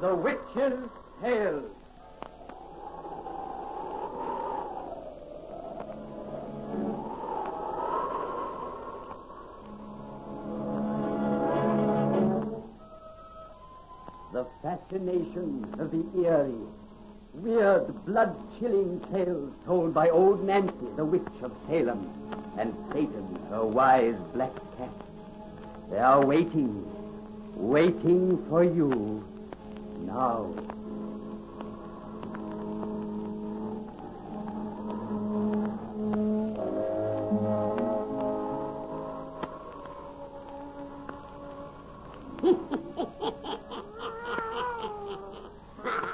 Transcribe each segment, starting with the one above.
The Witch's Tale. The fascination of the eerie, weird, blood-chilling tales told by old Nancy, the witch of Salem, and Satan, her wise black cat. They are waiting, waiting for you now.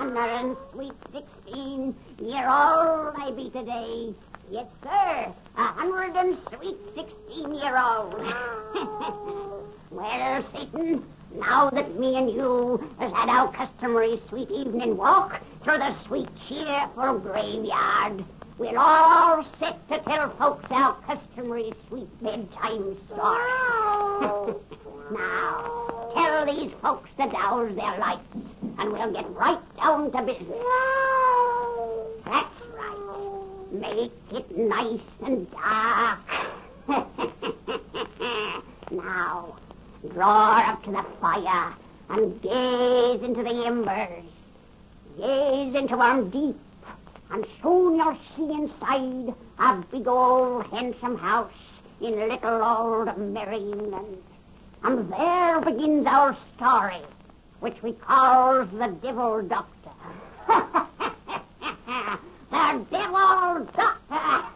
Honor and sweet sixteen year old I be today. Yes, sir. A hundred and sweet sixteen year old. well, Satan, now that me and you has had our customary sweet evening walk through the sweet cheerful graveyard, we'll all set to tell folks our customary sweet bedtime story. now, tell these folks to douse their lights, and we'll get right down to business. That's right. Make it nice and dark. now, draw up to the fire and gaze into the embers. Gaze into 'em deep, and soon you'll see inside a big old handsome house in little old Merry England. And there begins our story, which we call the Devil Doctor. the Devil Doctor!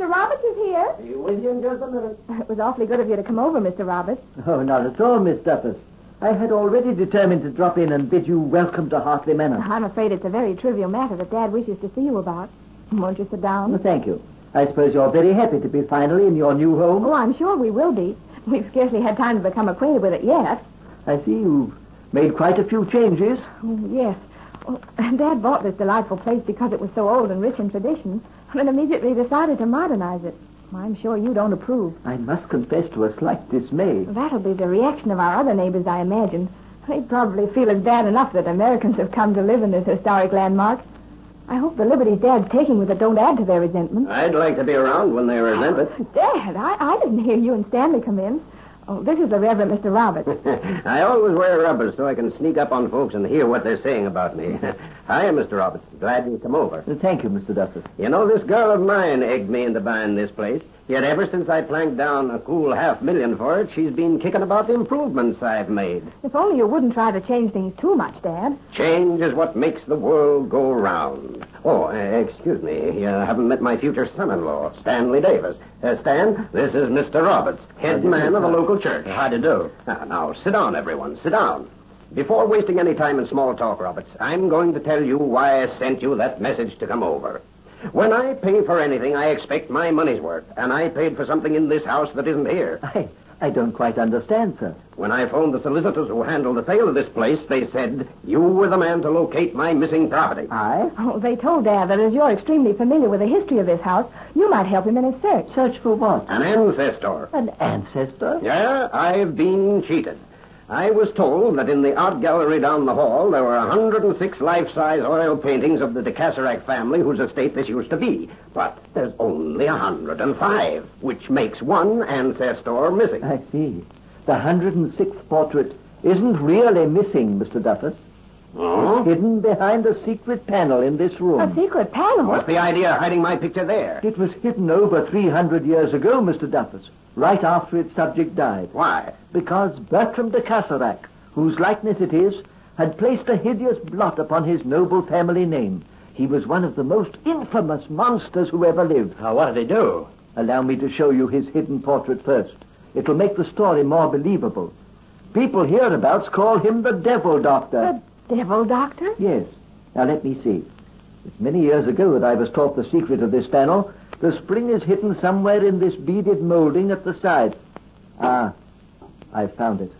Mr. Roberts is here. Be with you in just a minute. Uh, it was awfully good of you to come over, Mr. Roberts. Oh, not at all, Miss Duffus. I had already determined to drop in and bid you welcome to Hartley Manor. I'm afraid it's a very trivial matter that Dad wishes to see you about. Won't you sit down? Well, thank you. I suppose you're very happy to be finally in your new home. Oh, I'm sure we will be. We've scarcely had time to become acquainted with it yet. I see you've made quite a few changes. Oh, yes. Oh, Dad bought this delightful place because it was so old and rich in traditions, and immediately decided to modernize it. I'm sure you don't approve. I must confess to a slight dismay. That'll be the reaction of our other neighbors, I imagine. They probably feel it's bad enough that Americans have come to live in this historic landmark. I hope the liberties Dad's taking with it don't add to their resentment. I'd like to be around when they resent it. Dad, I, I didn't hear you and Stanley come in. Oh, this is the Reverend Mr. Roberts. I always wear rubbers so I can sneak up on folks and hear what they're saying about me. Hiya, Mr. Roberts. Glad you come over. Thank you, Mr. Duffus. You know, this girl of mine egged me into buying this place. Yet ever since I planked down a cool half million for it, she's been kicking about the improvements I've made. If only you wouldn't try to change things too much, Dad. Change is what makes the world go round. Oh, uh, excuse me. You haven't met my future son-in-law, Stanley Davis. Uh, Stan, this is Mr. Roberts, head man of the local church. How do you do? Now, now, sit down, everyone. Sit down. Before wasting any time in small talk, Roberts, I'm going to tell you why I sent you that message to come over. When I pay for anything, I expect my money's worth, and I paid for something in this house that isn't here. I, I don't quite understand, sir. When I phoned the solicitors who handled the sale of this place, they said you were the man to locate my missing property. I? Oh, they told Dad that as you're extremely familiar with the history of this house, you might help him in his search. Search for what? An ancestor. An ancestor? Yeah, I've been cheated. I was told that in the art gallery down the hall there were 106 life-size oil paintings of the de Caserac family whose estate this used to be. But there's only 105, which makes one ancestor missing. I see. The 106th portrait isn't really missing, Mr. Duffus. Oh? Hidden behind a secret panel in this room. A secret panel? What's the idea of hiding my picture there? It was hidden over 300 years ago, Mr. Duffus, right after its subject died. Why? Because Bertram de Caserac, whose likeness it is, had placed a hideous blot upon his noble family name. He was one of the most infamous monsters who ever lived. Now, what did he do? Allow me to show you his hidden portrait first. It'll make the story more believable. People hereabouts call him the Devil Doctor. The Devil Doctor? Yes. Now let me see. It's many years ago that I was taught the secret of this panel. The spring is hidden somewhere in this beaded molding at the side. Ah. I found it.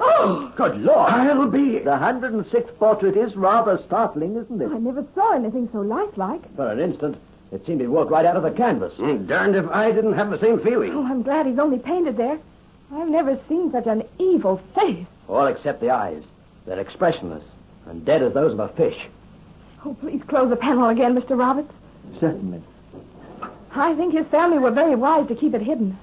Oh, good Lord. I'll be... The 106th portrait is rather startling, isn't it? I never saw anything so lifelike. For an instant, it seemed he'd walked right out of the canvas. Mm, darned if I didn't have the same feeling. Oh, I'm glad he's only painted there. I've never seen such an evil face. All except the eyes. They're expressionless and dead as those of a fish. Oh, please close the panel again, Mr. Roberts. Certainly. I think his family were very wise to keep it hidden.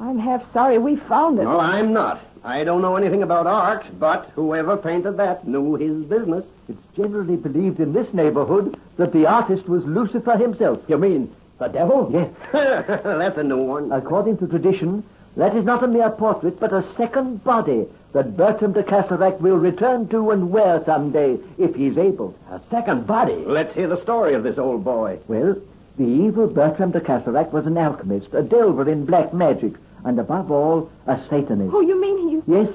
I'm half sorry we found it. No, I'm not. I don't know anything about art, but whoever painted that knew his business. It's generally believed in this neighborhood that the artist was Lucifer himself. You mean the devil? Yes. That's a new one. According to tradition, that is not a mere portrait, but a second body that Bertram de Casarac will return to and wear someday, if he's able. A second body? Let's hear the story of this old boy. Well, the evil Bertram de Casarac was an alchemist, a delver in black magic, and above all, a Satanist. Oh, you mean he... Yes,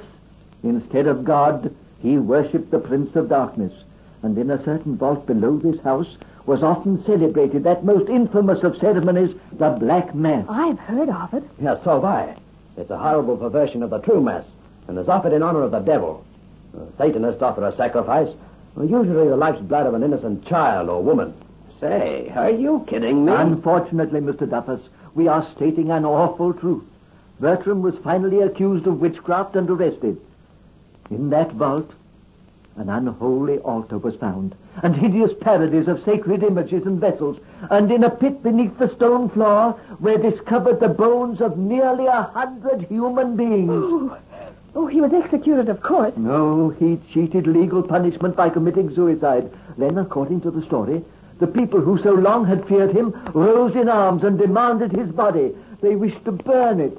instead of God, he worshipped the Prince of Darkness. And in a certain vault below this house was often celebrated that most infamous of ceremonies, the Black Mass. I've heard of it. Yes, so have I. It's a horrible perversion of the true Mass, and is offered in honor of the devil. The Satanists offer a sacrifice, usually the life's blood of an innocent child or woman. Say, are you kidding me? Unfortunately, Mr. Duffus, we are stating an awful truth. Bertram was finally accused of witchcraft and arrested. In that vault, an unholy altar was found, and hideous parodies of sacred images and vessels, and in a pit beneath the stone floor were discovered the bones of nearly a hundred human beings. Oh, oh, he was executed, of course. No, he cheated legal punishment by committing suicide. Then, according to the story, the people who so long had feared him rose in arms and demanded his body. They wished to burn it.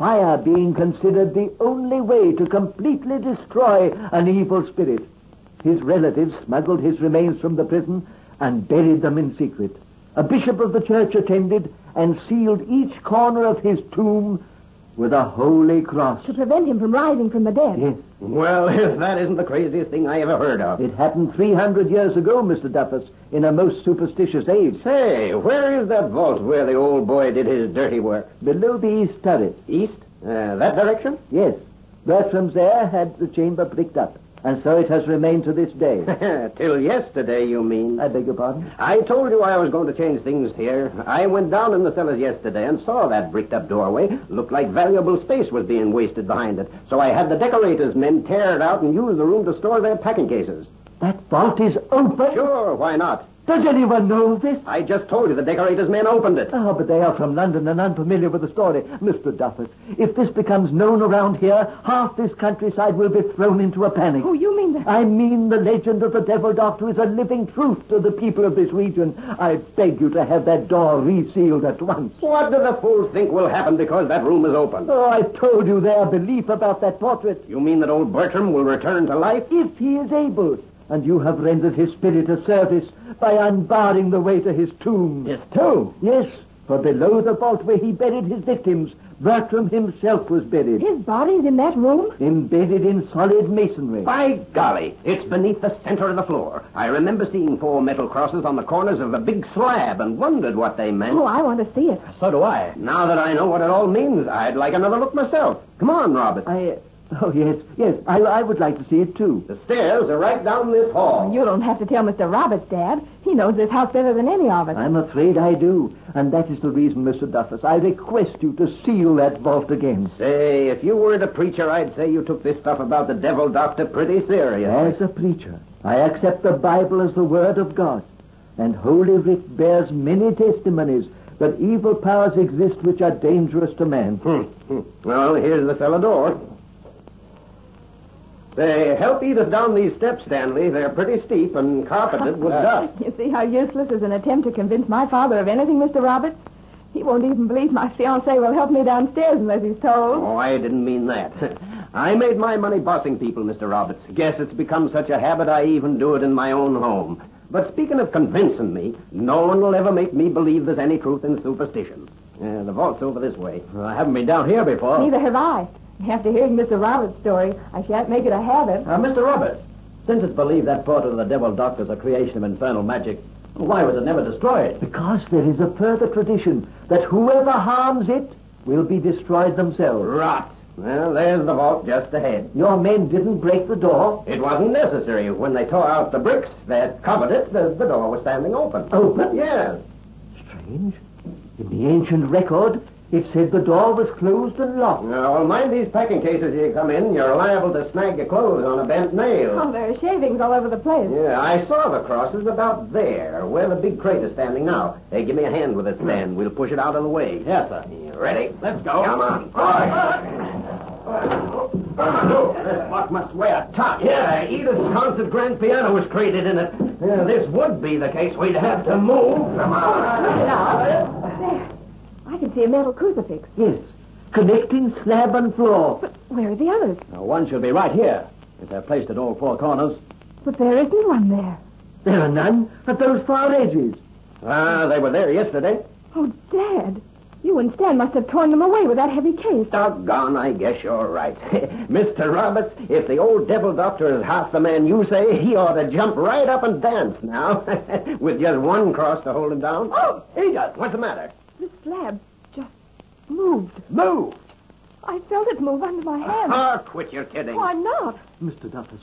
Fire being considered the only way to completely destroy an evil spirit. His relatives smuggled his remains from the prison and buried them in secret. A bishop of the church attended and sealed each corner of his tomb with a holy cross. To prevent him from rising from the dead. Yes, Well, if that isn't the craziest thing I ever heard of. it happened 300 years ago, Mr. Duffus, in a most superstitious age. Say, where is that vault where the old boy did his dirty work? Below the east turret. East? Uh, that direction? Yes. Bertram's heir had the chamber bricked up, and so it has remained to this day. Till yesterday, you mean? I beg your pardon? I told you I was going to change things here. I went down in the cellars yesterday and saw that bricked up doorway. Looked like valuable space was being wasted behind it. So I had the decorators' men tear it out and use the room to store their packing cases. That vault is open. Sure, why not? Does anyone know this? I just told you the decorators' men opened it. Oh, but they are from London and unfamiliar with the story. Mr. Duffus, if this becomes known around here, half this countryside will be thrown into a panic. Oh, you mean that... I mean the legend of the devil doctor is a living truth to the people of this region. I beg you to have that door resealed at once. What do the fools think will happen because that room is open? Oh, I told you their belief about that portrait. You mean that old Bertram will return to life? If he is able. And you have rendered his spirit a service by unbarring the way to his tomb. His tomb? Yes, for below the vault where he buried his victims, Bertram himself was buried. His body's in that room? Embedded in solid masonry. By golly, it's beneath the center of the floor. I remember seeing four metal crosses on the corners of the big slab and wondered what they meant. Oh, I want to see it. So do I. Now that I know what it all means, I'd like another look myself. Come on, Robert. I. Oh, yes, yes. I, I would like to see it, too. The stairs are right down this hall. You don't have to tell Mr. Roberts, Dad. He knows this house better than any of us. I'm afraid I do. And that is the reason, Mr. Duffus. I request you to seal that vault again. Say, if you weren't a preacher, I'd say you took this stuff about the devil doctor pretty serious. As a preacher, I accept the Bible as the Word of God. And Holy Writ bears many testimonies that evil powers exist which are dangerous to man. Hmm, hmm. Well, here's the cellar door. Say, help Edith down these steps, Stanley. They're pretty steep and carpeted with dust. You see how useless is an attempt to convince my father of anything, Mr. Roberts? He won't even believe my fiancé will help me downstairs unless he's told. Oh, I didn't mean that. I made my money bossing people, Mr. Roberts. Guess it's become such a habit I even do it in my own home. But speaking of convincing me, no one will ever make me believe there's any truth in superstition. Uh, the vault's over this way. Well, I haven't been down here before. Neither have I. After hearing Mr. Roberts' story, I shan't make it a habit. Uh, Mr. Roberts, since it's believed that portrait of the devil doctor is a creation of infernal magic, why was it never destroyed? Because there is a further tradition that whoever harms it will be destroyed themselves. Rot. Well, there's the vault just ahead. Your men didn't break the door? It wasn't necessary. When they tore out the bricks that covered it, the, the door was standing open. Open? Yes. Strange. In the ancient record, it said the door was closed and locked. Now, mind these packing cases you come in. You're liable to snag your clothes on a bent nail. Oh, there are shavings all over the place. Yeah, I saw the crosses about there, where the big crate is standing now. Hey, give me a hand with it, Stan. Hmm. We'll push it out of the way. Yes, sir. You ready? Let's go. Come on. All right. This block must weigh a ton. Yeah, Edith's concert grand piano was created in it. Yeah, this would be the case. We'd have to move. Come on. Look it out. Can see a metal crucifix. Yes. Connecting slab and floor. But where are the others? Now, one should be right here, if they're placed at all four corners. But there isn't one there. There are none at those far edges. Ah, they were there yesterday. Oh, Dad. You and Stan must have torn them away with that heavy case. Doggone, I guess you're right. Mr. Roberts, if the old devil doctor is half the man you say, he ought to jump right up and dance now. With just one cross to hold him down. Oh, Edith, what's the matter? The slab moved. Move. I felt it move under my hand. Oh, quit your kidding. Why not? Mr. Duffus,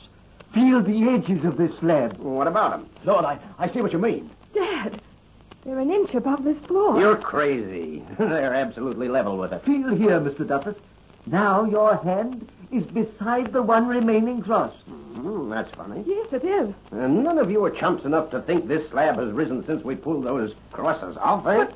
feel the edges of this slab. What about him? Lord, I, I see what you mean. Dad, they're an inch above this floor. You're crazy. They're absolutely level with it. Feel here, Mr. Duffus. Now your hand is beside the one remaining cross. Hmm, that's funny. Yes, it is. And none of you are chumps enough to think this slab has risen since we pulled those crosses off, eh?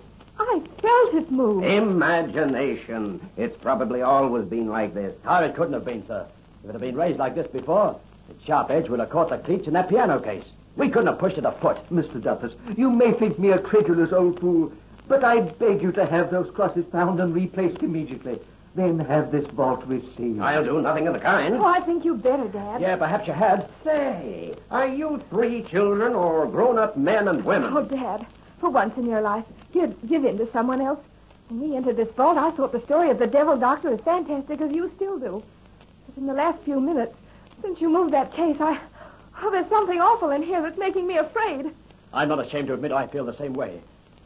I felt it move. Imagination. It's probably always been like this. Oh, it couldn't have been, sir. If it had been raised like this before, its sharp edge would have caught the cleats in that piano case. We couldn't have pushed it a foot. Mr. Duffus, you may think me a credulous old fool, but I beg you to have those crosses found and replaced immediately. Then have this vault received. I'll do nothing of the kind. Oh, I think you'd better, Dad. Yeah, perhaps you had. Say, are you three children or grown-up men and women? Oh, Dad, for once in your life, give give in to someone else. When we entered this vault, I thought the story of the devil doctor as fantastic as you still do. But in the last few minutes, since you moved that case, I... Oh, there's something awful in here that's making me afraid. I'm not ashamed to admit I feel the same way.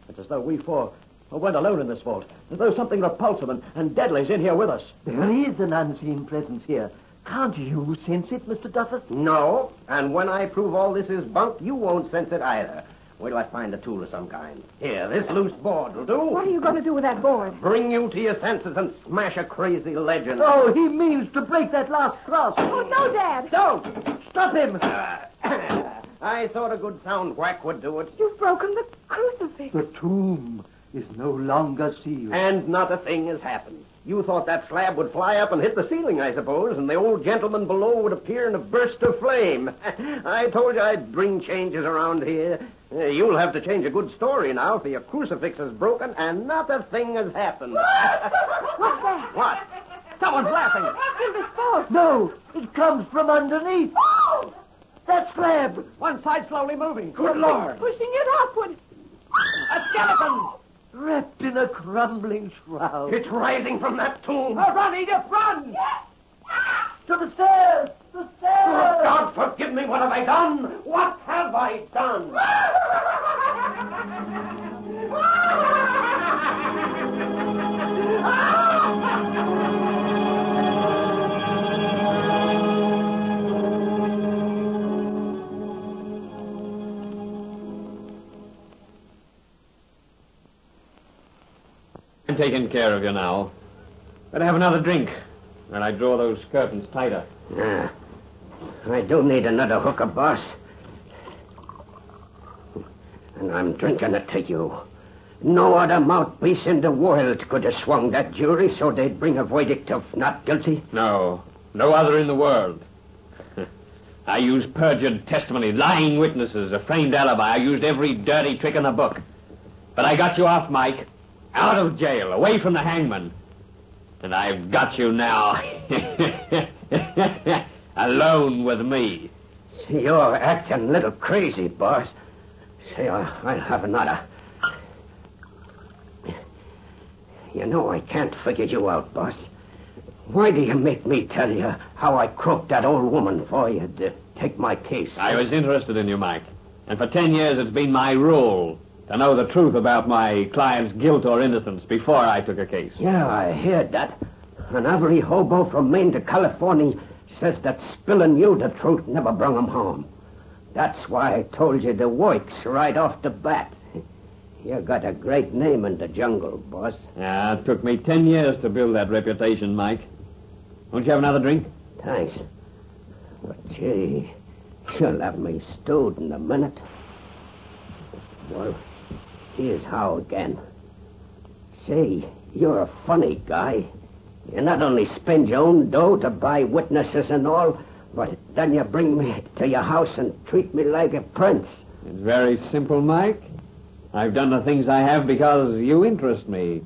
It's as though we four weren't alone in this vault. As though something repulsive and, and deadly's in here with us. There is an unseen presence here. Can't you sense it, Mr. Duffus? No, and when I prove all this is bunk, you won't sense it either. Wait do I find a tool of some kind. Here, this loose board will do. What are you going to do with that board? Bring you to your senses and smash a crazy legend. Oh, he means to break that last cross. Oh, no, Dad. Don't! Stop him! Uh, I thought a good sound whack would do it. You've broken the crucifix. The tomb is no longer sealed. And not a thing has happened. You thought that slab would fly up and hit the ceiling, I suppose, and the old gentleman below would appear in a burst of flame. I told you I'd bring changes around here. You'll have to change a good story now, for your crucifix is broken and not a thing has happened. What's that? what? Someone's laughing. In this vault. No, it comes from underneath. That slab. One side slowly moving. Good Lord. Pushing it upward. A skeleton! Wrapped in a crumbling shroud. It's rising from that tomb. Oh, run, Edith, run! Yes! To the stairs! The stairs! Oh, God forgive me, what have I done? What have I done? I'm taking care of you now. Better have another drink. And I draw those curtains tighter. Yeah. I do need another hooker, boss. And I'm drinking it to you. No other mouthpiece in the world could have swung that jury so they'd bring a verdict of not guilty. No. No other in the world. I used perjured testimony, lying witnesses, a framed alibi. I used every dirty trick in the book. But I got you off, Mike. Out of jail, away from the hangman. And I've got you now. Alone with me. You're acting a little crazy, boss. Say, I'll, I'll have another. You know I can't figure you out, boss. Why do you make me tell you how I croaked that old woman for you to take my case? I was interested in you, Mike. And for ten years it's been my rule to know the truth about my client's guilt or innocence before I took a case. Yeah, I heard that. And every hobo from Maine to California says that spilling you the truth never brung 'em home. That's why I told you the works right off the bat. You got a great name in the jungle, boss. Yeah, it took me ten years to build that reputation, Mike. Won't you have another drink? Thanks. But gee, you'll have me stewed in a minute. Well, here's how again. Say, you're a funny guy. You not only spend your own dough to buy witnesses and all, but then you bring me to your house and treat me like a prince. It's very simple, Mike. I've done the things I have because you interest me.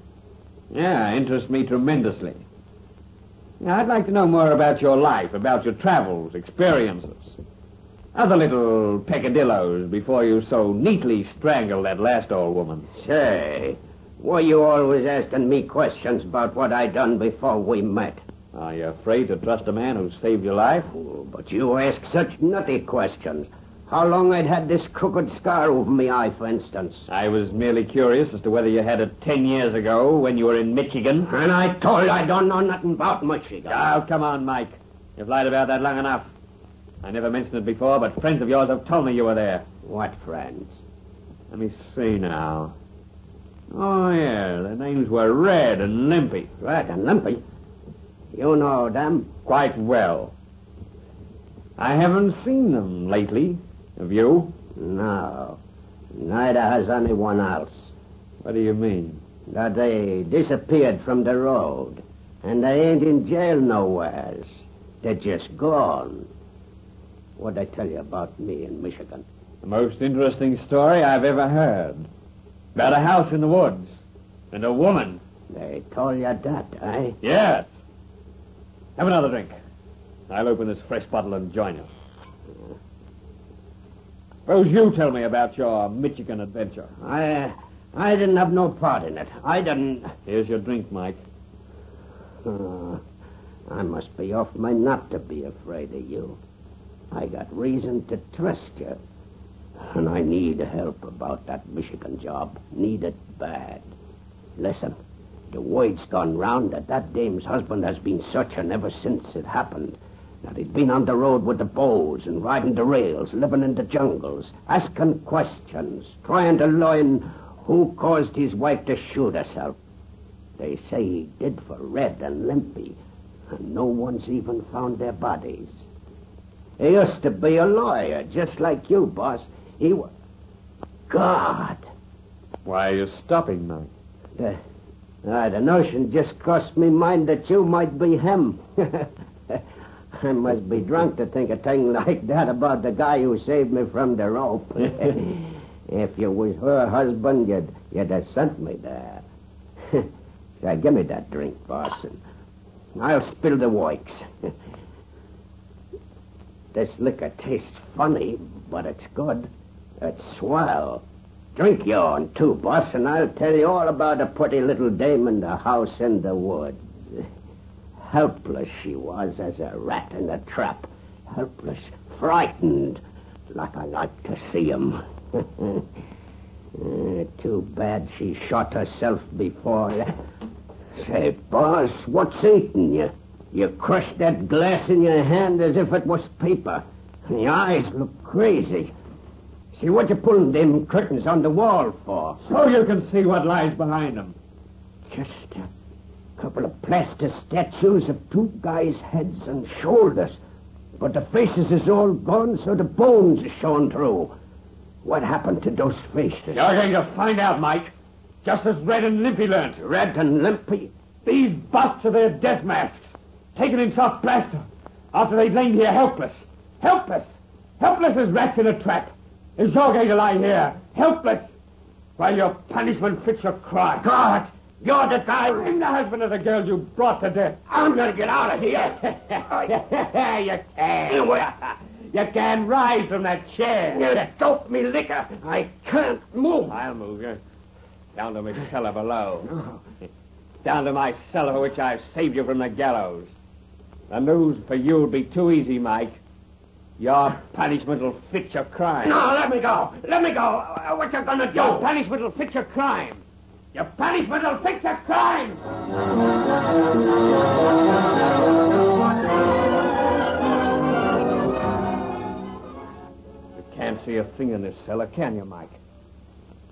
Yeah, interest me tremendously. Now, I'd like to know more about your life, about your travels, experiences. Other little peccadillos before you so neatly strangled that last old woman. Say, why you always asking me questions about what I done before we met? Are you afraid to trust a man who saved your life? Oh, but you ask such nutty questions. How long I'd had this crooked scar over me eye, for instance. I was merely curious as to whether you had it ten years ago when you were in Michigan. And I told you I don't know nothing about Michigan. Oh, come on, Mike. You've lied about that long enough. I never mentioned it before, but friends of yours have told me you were there. What friends? Let me see now. Oh, yeah, their names were Red and Limpy. Red and Limpy? You know them? Quite well. I haven't seen them lately. Have you? No. Neither has anyone else. What do you mean? That they disappeared from the road. And they ain't in jail nowheres. They're just gone. What'd I tell you about me in Michigan? The most interesting story I've ever heard. About a house in the woods. And a woman. They told you that, eh? Yes. Have another drink. I'll open this fresh bottle and join you. Suppose you tell me about your Michigan adventure. I I didn't have no part in it. I didn't. Here's your drink, Mike. Uh, I must be off my nut to be afraid of you. I got reason to trust you. And I need help about that Michigan job. Need it bad. Listen, the word's gone round that that dame's husband has been searching ever since it happened. That he's been on the road with the bows and riding the rails, living in the jungles, asking questions, trying to learn who caused his wife to shoot herself. They say he did for Red and Limpy, and no one's even found their bodies. He used to be a lawyer, just like you, boss. He was... God! Why are you stopping, Mike? The, uh, the notion just crossed me mind that you might be him. I must be drunk to think a thing like that about the guy who saved me from the rope. if you was her husband, you'd, you'd have sent me there. so give me that drink, boss, and I'll spill the works. This liquor tastes funny, but it's good. It's swell. Drink yourn, too, boss, and I'll tell you all about a pretty little dame in the house in the woods. Helpless she was as a rat in a trap. Helpless, frightened, like I like to see 'em. Uh, too bad she shot herself before. Say, boss, what's eating you? You crushed that glass in your hand as if it was paper. And your eyes look crazy. See, what you pulling them curtains on the wall for? So you can see what lies behind them. Just a couple of plaster statues of two guys' heads and shoulders. But the faces is all gone, so the bones is showing through. What happened to those faces? You're going to find out, Mike. Just as Red and Limpy learned. Red and Limpy? These busts are their death masks, taken himself plaster, after they'd lain here helpless. Helpless! Helpless as rats in a trap. Is you're going to lie here, helpless, while your punishment fits your crime. God! You're the guy. I'm the husband of the girl you brought to death. I'm going to get out of here. you can. You can rise from that chair. You dope me liquor. I can't move. I'll move you. Down to my cellar below. Down to my cellar which I've saved you from the gallows. The news for you'll be too easy, Mike. Your punishment will fit your crime. No, let me go. Let me go. Uh, what you gonna do? Your punishment will fit your crime. Your punishment will fix your crime. You can't see a thing in this cellar, can you, Mike?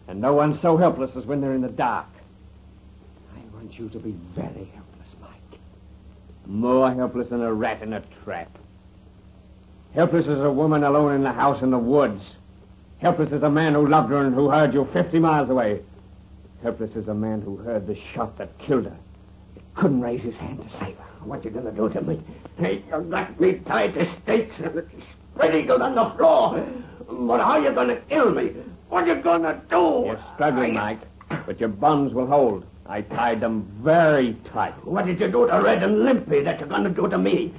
And no one's so helpless as when they're in the dark. I want you to be very helpless. More helpless than a rat in a trap. Helpless as a woman alone in the house in the woods. Helpless as a man who loved her and who heard you 50 miles away. Helpless as a man who heard the shot that killed her. But couldn't raise his hand to save her. What you gonna do to me? Hey, you got me tied to stakes and spread eagled on the floor. But how you gonna kill me? What you gonna do? You're struggling, Mike, but your bonds will hold. I tied them very tight. What did you do to Red and Limpy that you're gonna do to me?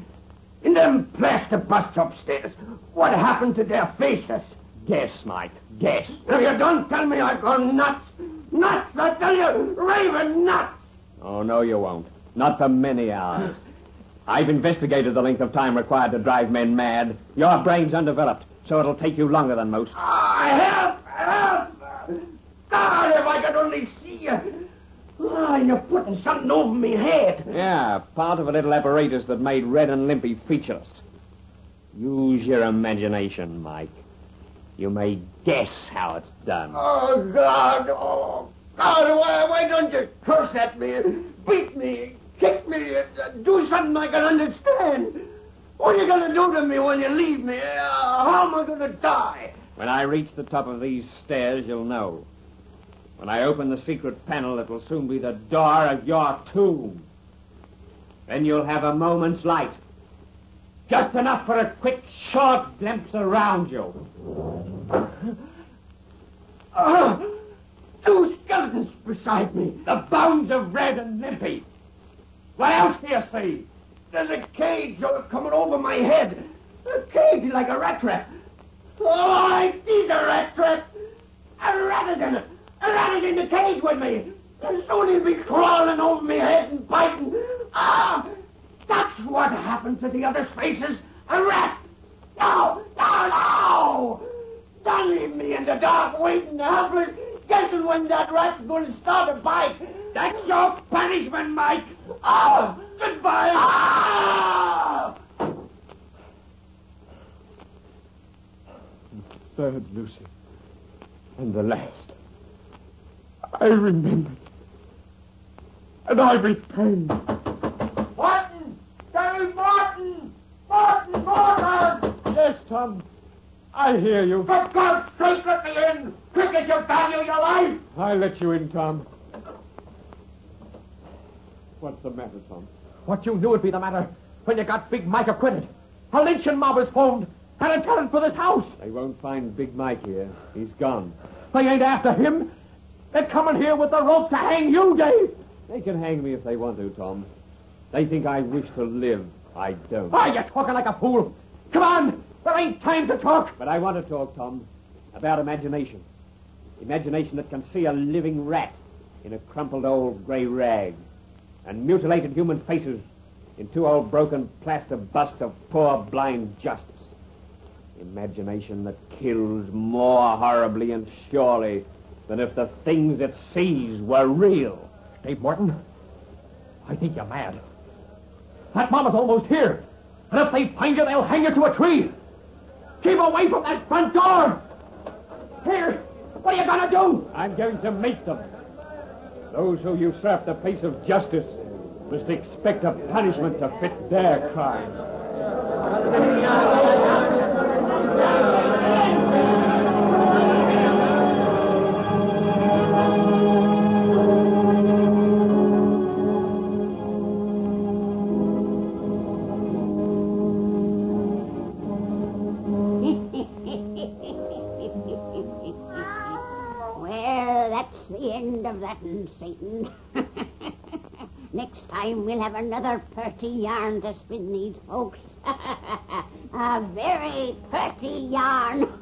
In them plaster busts upstairs, what happened to their faces? Guess, Mike, guess. If you don't tell me I've gone nuts, nuts, I tell you, raving nuts. Oh, no, you won't. Not for many hours. I've investigated the length of time required to drive men mad. Your brain's undeveloped, so it'll take you longer than most. Ah, help! Help! God, if I could only. Ah, you're putting something over me head. Yeah, part of a little apparatus that made Red and Limpy featureless. Use your imagination, Mike. You may guess how it's done. Oh, God! Oh, God! Why, why don't you curse at me, beat me, kick me, do something I can understand? What are you going to do to me when you leave me? Uh, how am I going to die? When I reach the top of these stairs, you'll know. When I open the secret panel, it will soon be the door of your tomb. Then you'll have a moment's light. Just enough for a quick, short glimpse around you. Ah! two skeletons beside me. The bones of Red and Limpy. What else do you see? There's a cage coming over my head. A cage like a rat trap. Oh, I see the rat trap. A rat is in it. A rat is in the cage with me. And soon he'll be crawling over my head and biting. Ah! That's what happened to the other faces. A rat! No! No! No! Don't leave me in the dark waiting helpless, guessing when that rat's going to start a bite. That's your punishment, Mike. Oh, goodbye. Ah! Third, Lucy. And the last. I remembered. And I repaid. Martin! Gary Martin! Martin! Martin! Yes, Tom. I hear you. For God's sake, let me in! Quick as you value your life! I'll let you in, Tom. What's the matter, Tom? What you knew would be the matter when you got Big Mike acquitted. A lynching mob is formed and a telling for this house. They won't find Big Mike here. He's gone. They ain't after him. They're coming here with the rope to hang you, Dave. They can hang me if they want to, Tom. They think I wish to live. I don't. Why, you're talking like a fool. Come on. There ain't time to talk. But I want to talk, Tom, about imagination. Imagination that can see a living rat in a crumpled old gray rag and mutilated human faces in two old broken plaster busts of poor blind justice. Imagination that kills more horribly and surely than if the things it sees were real. Dave Morton, I think you're mad. That mama's almost here. And if they find you, they'll hang you to a tree. Keep away from that front door. Here, what are you going to do? I'm going to meet them. Those who usurp the place of justice must expect a punishment to fit their crime. We'll have another pretty yarn to spin these folks. a very pretty yarn.